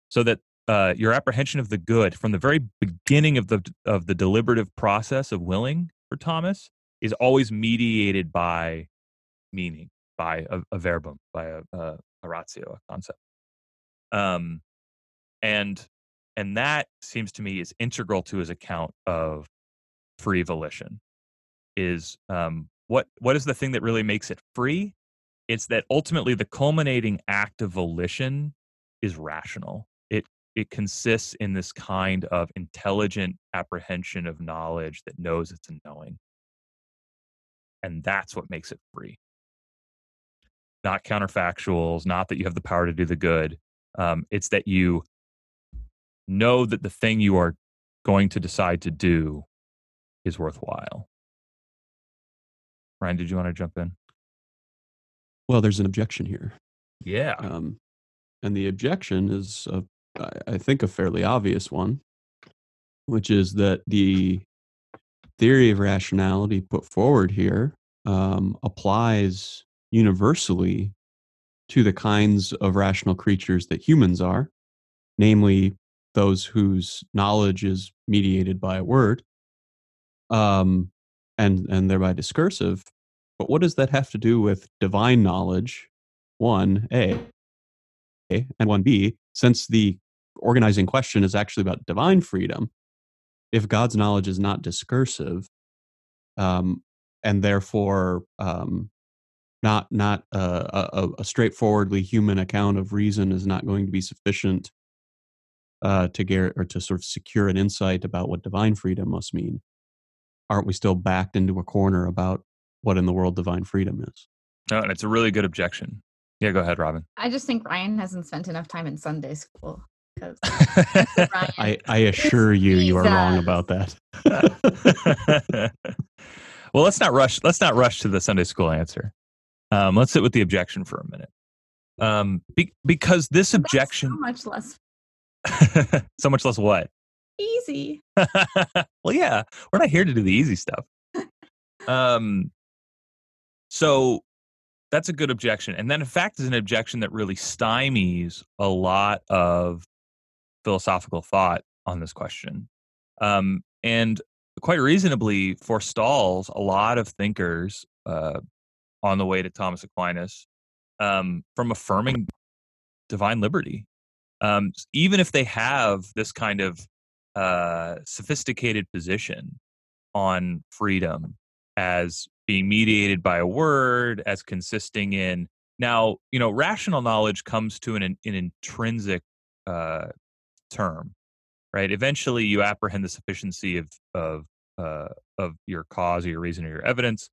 so that uh, your apprehension of the good from the very beginning of the of the deliberative process of willing for Thomas is always mediated by meaning, by a, a verbum, by a, a, a ratio, a concept. Um, and and that seems to me is integral to his account of free volition. Is um, what what is the thing that really makes it free? It's that ultimately the culminating act of volition is rational. It it consists in this kind of intelligent apprehension of knowledge that knows it's a knowing. And that's what makes it free. Not counterfactuals, not that you have the power to do the good. Um, it's that you know that the thing you are going to decide to do is worthwhile. Ryan, did you want to jump in? Well, there's an objection here. Yeah. Um, and the objection is, a, I think, a fairly obvious one, which is that the theory of rationality put forward here um, applies universally to the kinds of rational creatures that humans are, namely those whose knowledge is mediated by a word, um, and and thereby discursive. But what does that have to do with divine knowledge? One A, and one B. Since the organizing question is actually about divine freedom, if God's knowledge is not discursive, um, and therefore um, not not uh, a, a, straightforwardly human account of reason is not going to be sufficient uh, to get or to sort of secure an insight about what divine freedom must mean. Aren't we still backed into a corner about what in the world divine freedom is? No, and it's a really good objection. Yeah, go ahead, Robyn. I just think Ryan hasn't spent enough time in Sunday school because [LAUGHS] I, I assure you, you are wrong about that. [LAUGHS] well, let's not rush. Let's not rush to the Sunday school answer. Um, let's sit with the objection for a minute, um, be, because this objection so much less, [LAUGHS] so much less what easy. well, yeah, we're not here to do the easy stuff. um, so that's a good objection, and then in fact is an objection that really stymies a lot of philosophical thought on this question. Um, and quite reasonably forestalls a lot of thinkers uh, on the way to Thomas Aquinas um, from affirming divine liberty. Um, even if they have this kind of uh, sophisticated position on freedom as being mediated by a word, as consisting in now, you know, rational knowledge comes to an, an intrinsic uh, term, right? Eventually, you apprehend the sufficiency of of uh, of your cause or your reason or your evidence,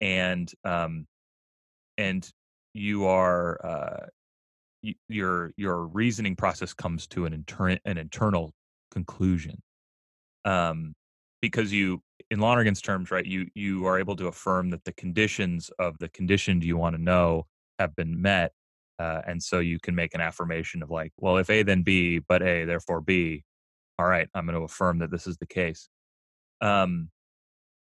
and um, and you are uh, y- your your reasoning process comes to an inter- an internal conclusion, um, because you in Lonergan's terms, right? You you are able to affirm that the conditions of the conditioned you want to know have been met, uh, and so you can make an affirmation of like, well, if A then B, but A therefore B. All right, I'm going to affirm that this is the case. Um,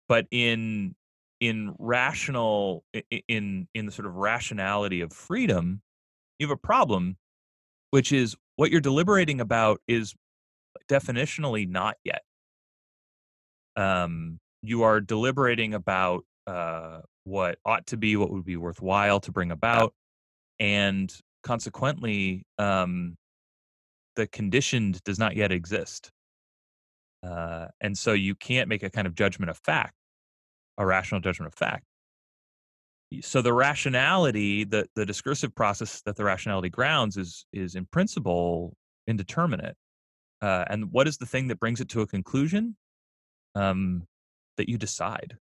but in in rational in in the sort of rationality of freedom, you have a problem, which is what you're deliberating about is definitionally not yet. Um, you are deliberating about uh, what ought to be, what would be worthwhile to bring about, and consequently, um, the conditioned does not yet exist. Uh, and so you can't make a kind of judgment of fact, a rational judgment of fact. So the rationality, the the discursive process that the rationality grounds is is in principle indeterminate. Uh, and what is the thing that brings it to a conclusion? Um, that you decide.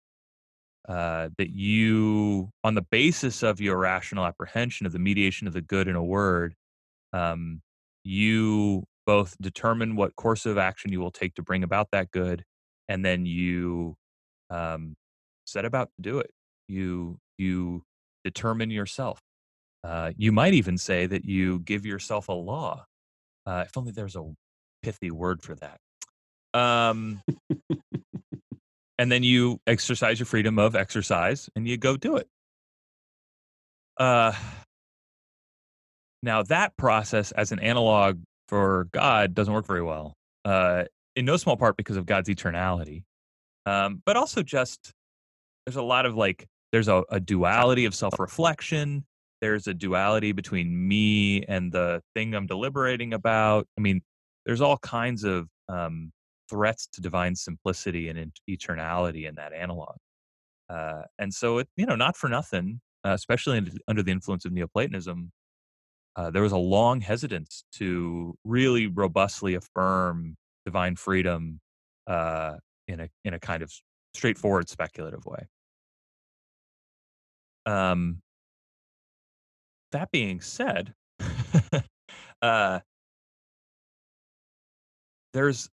Uh, that you, on the basis of your rational apprehension of the mediation of the good in a word, um, you both determine what course of action you will take to bring about that good, and then you um, set about to do it. You you determine yourself. Uh, you might even say that you give yourself a law. Uh, if only there's a pithy word for that. Um, [LAUGHS] and then you exercise your freedom of exercise and you go do it. Uh, now, that process as an analog for God doesn't work very well, uh, in no small part because of God's eternality, um, but also just there's a lot of like, there's a, a duality of self reflection. There's a duality between me and the thing I'm deliberating about. I mean, there's all kinds of um, threats to divine simplicity and eternality in that analog. Uh, and so, it, you know, not for nothing, uh, especially in, under the influence of Neoplatonism, uh, there was a long hesitance to really robustly affirm divine freedom uh, in a in a kind of straightforward speculative way. Um, that being said, [LAUGHS] uh, there's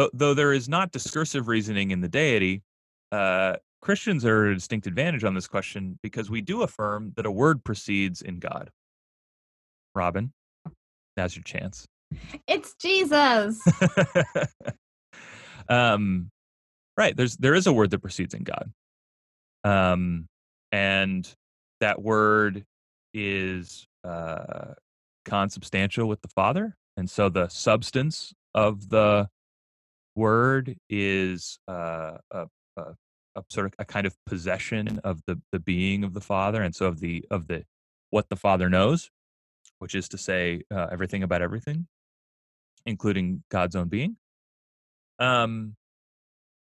though, though there is not discursive reasoning in the deity, uh, Christians are at a distinct advantage on this question because we do affirm that a word proceeds in God. Robyn, now's your chance. It's Jesus. [LAUGHS] um, right. There's there is a word that proceeds in God. Um, and that word is uh, consubstantial with the Father, and so the substance of the word is uh, a, a, a, sort of a kind of possession of the the being of the Father, and so of the of the what the Father knows, which is to say uh, everything about everything, including God's own being. Um,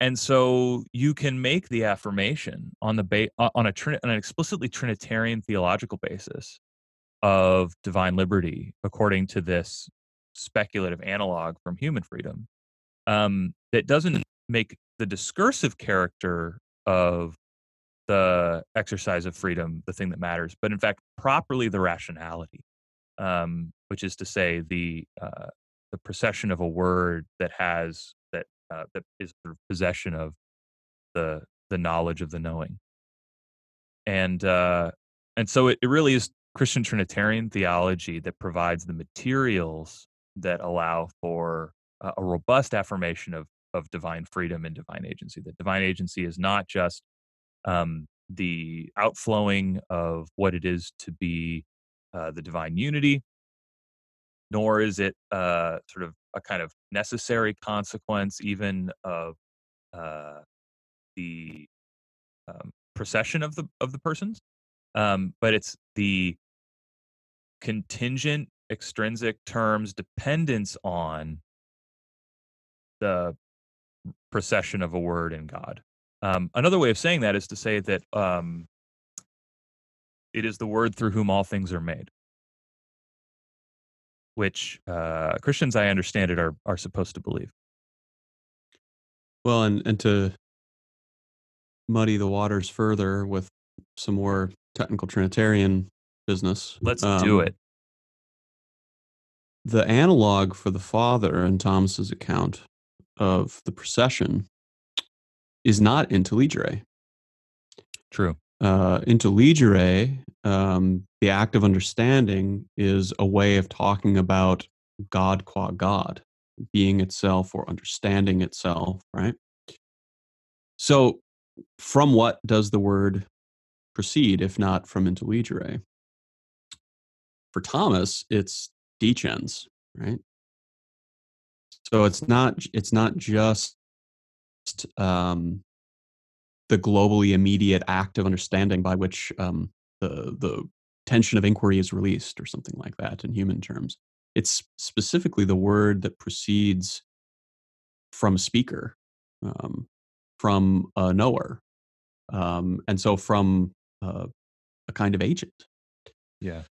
and so you can make the affirmation on the ba- on a on an explicitly Trinitarian theological basis of divine liberty, according to this speculative analog from human freedom, um, that doesn't make the discursive character of the exercise of freedom the thing that matters, but in fact, properly the rationality, um, which is to say the uh, the procession of a word that has that uh, that is sort of possession of the the knowledge of the knowing, and uh, and so it, it really is Christian Trinitarian theology that provides the materials that allow for a robust affirmation of of divine freedom and divine agency. That divine agency is not just um, the outflowing of what it is to be uh, the divine unity, nor is it uh, sort of a kind of necessary consequence even of uh, the um, procession of the of the persons, um, but it's the contingent extrinsic terms dependence on the procession of a word in God. Um, another way of saying that is to say that um, it is the word through whom all things are made, which uh, Christians, I understand it, are are supposed to believe. Well, and and to muddy the waters further with some more technical Trinitarian business. Let's do um, it. The analog for the Father in Thomas's account of the procession is not intelligere. True. Uh, intelligere, um, the act of understanding, is a way of talking about God qua God, being itself or understanding itself, right? So, from what does the word proceed, if not from intelligere? For Thomas, it's dicens, right? So it's not it's not just um, the globally immediate act of understanding by which um, the the tension of inquiry is released, or something like that in human terms. It's specifically the word that proceeds from a speaker, um, from a knower, um, and so from uh, a kind of agent. Yeah.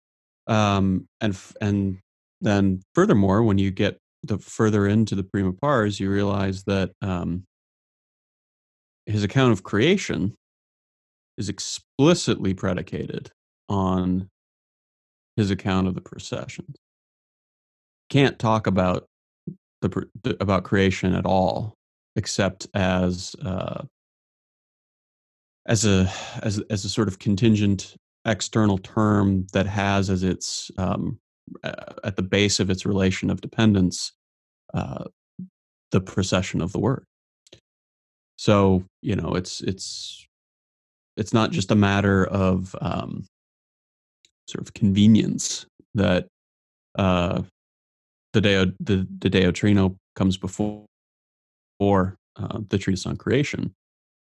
Um, and f- and then furthermore, when you get the further into the prima pars, you realize that um, his account of creation is explicitly predicated on his account of the processions. Can't talk about the, about creation at all, except as uh, as a as as a sort of contingent external term that has as its um, uh, at the base of its relation of dependence uh, the procession of the word. So you know, it's it's it's not just a matter of um, sort of convenience that uh, the Deo the, the Deo Trino comes before or uh, the treatise on creation.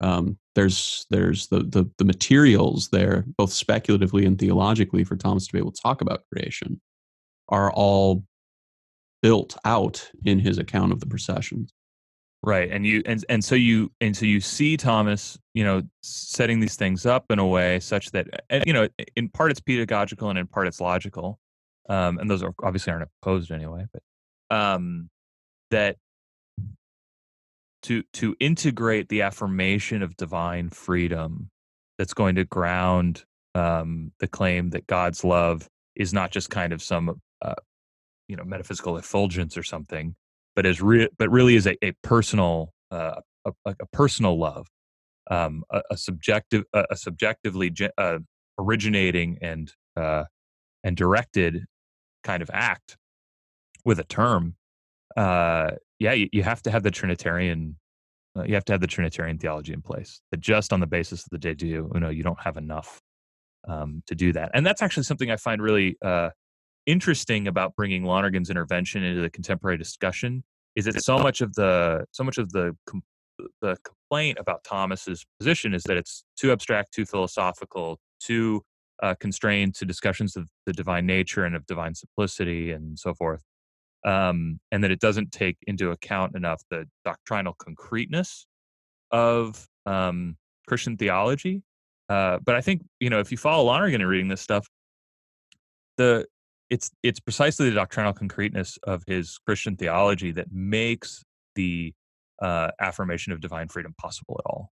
Um, there's there's the, the the materials there, both speculatively and theologically, for Thomas to be able to talk about creation, are all built out in his account of the processions. Right. And you and and so you and so you see Thomas, you know, setting these things up in a way such that you know, in part it's pedagogical and in part it's logical. Um, and those are obviously aren't opposed anyway, but um, that to to integrate the affirmation of divine freedom that's going to ground um, the claim that God's love is not just kind of some uh, you know metaphysical effulgence or something, but is re- but really is a, a personal uh, a, a, personal love, um, a, a, subjective a, subjectively uh, originating and uh, and directed kind of act with a term. Uh, yeah, you, you have to have the Trinitarian. Uh, you have to have the Trinitarian theology in place. That just on the basis of the De Deo Uno, you don't have enough um, to do that. And that's actually something I find really uh, interesting about bringing Lonergan's intervention into the contemporary discussion is that so much of the so much of the the complaint about Thomas's position is that it's too abstract, too philosophical, too uh, constrained to discussions of the divine nature and of divine simplicity and so forth, um, and that it doesn't take into account enough the doctrinal concreteness of um, Christian theology. Uh, but I think you know if you follow Lonergan in reading this stuff, the it's it's precisely the doctrinal concreteness of his Christian theology that makes the uh, affirmation of divine freedom possible at all.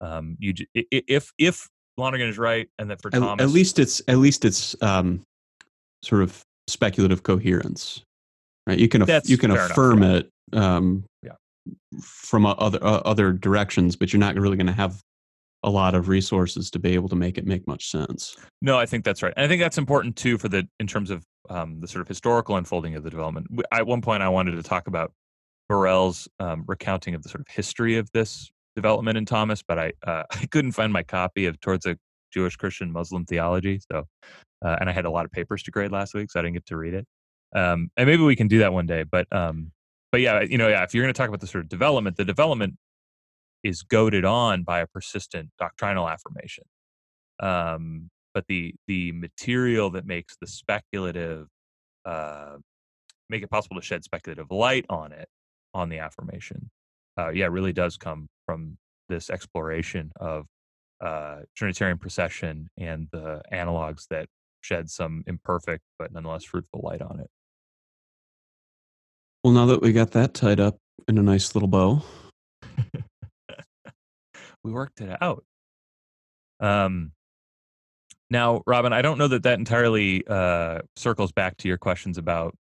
Um, you if if Lonergan is right, and that for at, Thomas, at least it's at least it's um, sort of speculative coherence, right? You can af- you can affirm enough, yeah. it um, yeah. from other uh, other directions, but you're not really going to have a lot of resources to be able to make it make much sense. No, I think that's right. And I think that's important too for the in terms of um, the sort of historical unfolding of the development. At one point, I wanted to talk about Burrell's um, recounting of the sort of history of this development in Thomas, but I uh, [LAUGHS] I couldn't find my copy of Towards a Jewish Christian Muslim Theology. So, uh, and I had a lot of papers to grade last week, so I didn't get to read it. Um, and maybe we can do that one day. But um, but yeah, you know, yeah, if you're going to talk about the sort of development, the development is goaded on by a persistent doctrinal affirmation. Um, but the the material that makes the speculative uh, make it possible to shed speculative light on it on the affirmation, uh, yeah, really does come from this exploration of uh, Trinitarian procession and the analogs that shed some imperfect but nonetheless fruitful light on it. Well, now that we got that tied up in a nice little bow, [LAUGHS] we worked it out. Um, now, Robyn, I don't know that that entirely uh, circles back to your questions about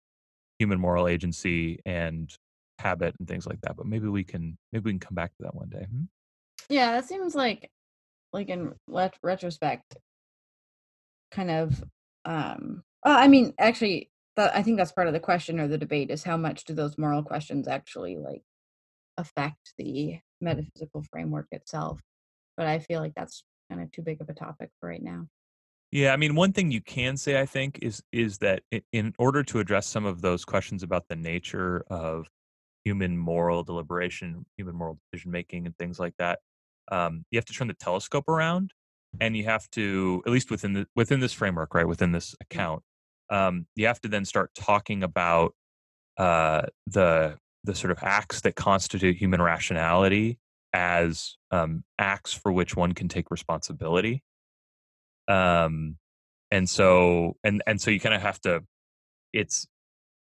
human moral agency and habit and things like that, but maybe we can maybe we can come back to that one day. Hmm? Yeah, that seems like like in ret- retrospect kind of um uh, I mean actually I think that's part of the question or the debate is how much do those moral questions actually like affect the metaphysical framework itself. But I feel like that's kind of too big of a topic for right now. Yeah, I mean, one thing you can say, I think, is is that in order to address some of those questions about the nature of human moral deliberation, human moral decision making, and things like that, um, you have to turn the telescope around, and you have to, at least within the within this framework, right, within this account, um, you have to then start talking about uh, the the sort of acts that constitute human rationality as um, acts for which one can take responsibility um and so and and so you kind of have to it's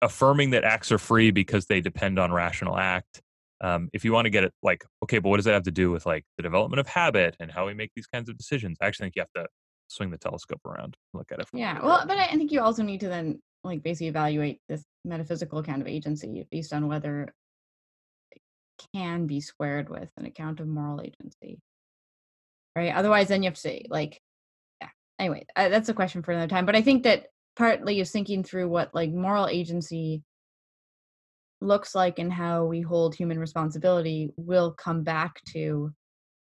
affirming that acts are free because they depend on rational act um if you want to get it like okay but what does that have to do with like the development of habit and how we make these kinds of decisions i actually think you have to swing the telescope around and look at it from Yeah. Well, but. I I think you also need to then like basically evaluate this metaphysical account of agency based on whether it can be squared with an account of moral agency. Right? Otherwise then you have to say like yeah. Anyway, uh, that's a question for another time, but I think that partly is thinking through what like moral agency looks like and how we hold human responsibility will come back to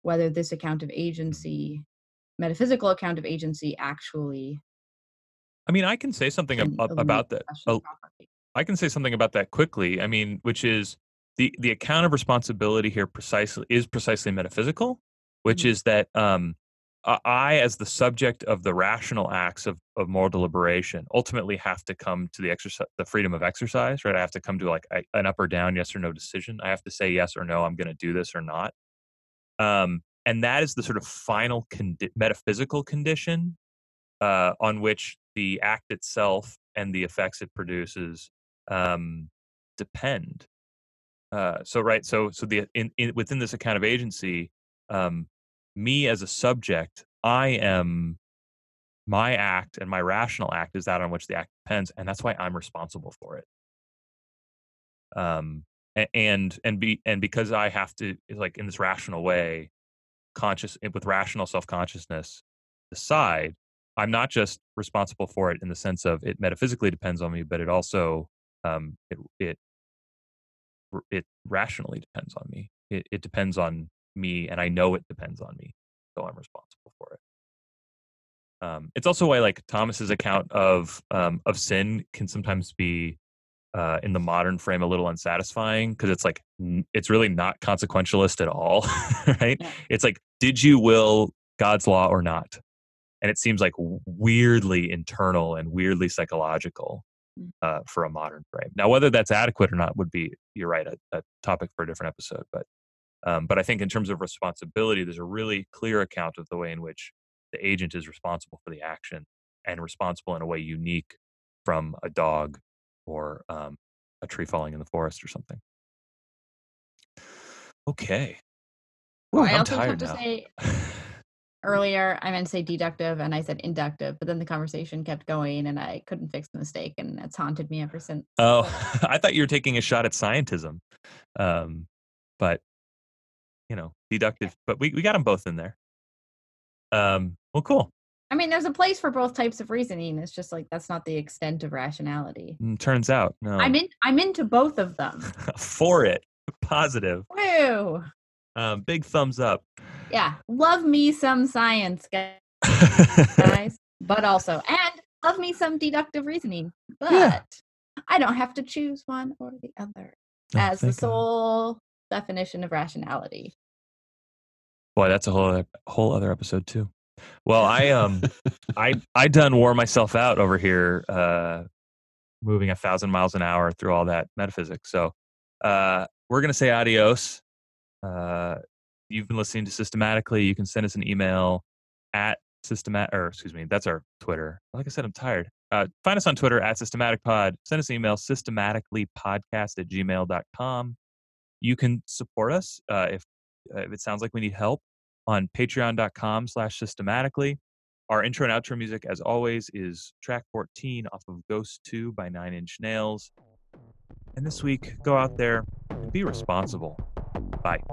whether this account of agency metaphysical account of agency actually i mean i can say something ab- can ab- illuminate about that Oh. I can say something about that quickly. I mean, which is the the account of responsibility here precisely is precisely metaphysical, which Mhm. is that um, I- I, as the subject of the rational acts of, of moral deliberation, ultimately have to come to the exercise, the freedom of exercise. Right? I have to come to like a, an up or down, yes or no decision. I have to say yes or no. I'm going to do this or not. Um, and that is the sort of final condi- metaphysical condition uh, on which the act itself and the effects it produces um, depend. Uh, so right, so so the in, in within this account of agency, um, me as a subject, I am my act and my rational act is that on which the act depends, and that's why I'm responsible for it. Um, and and be and because I have to like in this rational way, conscious with rational self consciousness, decide I'm not just responsible for it in the sense of it metaphysically depends on me, but it also um, it it it rationally depends on me. It, it depends on me, and I know it depends on me, so I'm responsible for it. Um, it's also why like Thomas's account of um, of sin can sometimes be uh, in the modern frame a little unsatisfying because it's like n- it's really not consequentialist at all, [LAUGHS] right? Yeah. It's like did you will God's law or not? And it seems like weirdly internal and weirdly psychological Mm. uh, for a modern frame. Now, whether that's adequate or not would be, you're right, a, a topic for a different episode. But, um, but I think in terms of responsibility, there's a really clear account of the way in which the agent is responsible for the action and responsible in a way unique from a dog or um, a tree falling in the forest or something. Okay. I I'm also tired have to now. say [LAUGHS] earlier I meant to say deductive and I said inductive, but then the conversation kept going and I couldn't fix the mistake and it's haunted me ever since. Oh, [LAUGHS] I thought you were taking a shot at scientism, um, but you know, deductive. But we, we got them both in there. Um, well, cool. I mean, there's a place for both types of reasoning. It's just like that's not the extent of rationality. Mm, turns out, no, I'm in. I'm into both of them. [LAUGHS] for it. [LAUGHS] Positive. Woo! Um, big thumbs up. Yeah, love me some science, [LAUGHS] guys, but also and love me some deductive reasoning, but Yeah. I don't have to choose one or the other Oh, as the thank God. sole definition of rationality. Boy, that's a whole other, whole other episode too. Well, I um, [LAUGHS] I I done wore myself out over here, uh, moving a thousand miles an hour through all that metaphysics. So, uh, we're going to say adios. Uh, you've been listening to Systematically. You can send us an email at systematic, or excuse me, that's our Twitter. Like I said, I'm tired. Uh, find us on Twitter at Systematic Pod. Send us an email, systematicallypodcast at gmail.com. You can support us uh, if, uh, if it sounds like we need help on patreon.com slash systematically. Our intro and outro music, as always, is track 14 off of Ghost 2 by Nine Inch Nails. And this week, go out there and be responsible. Bye.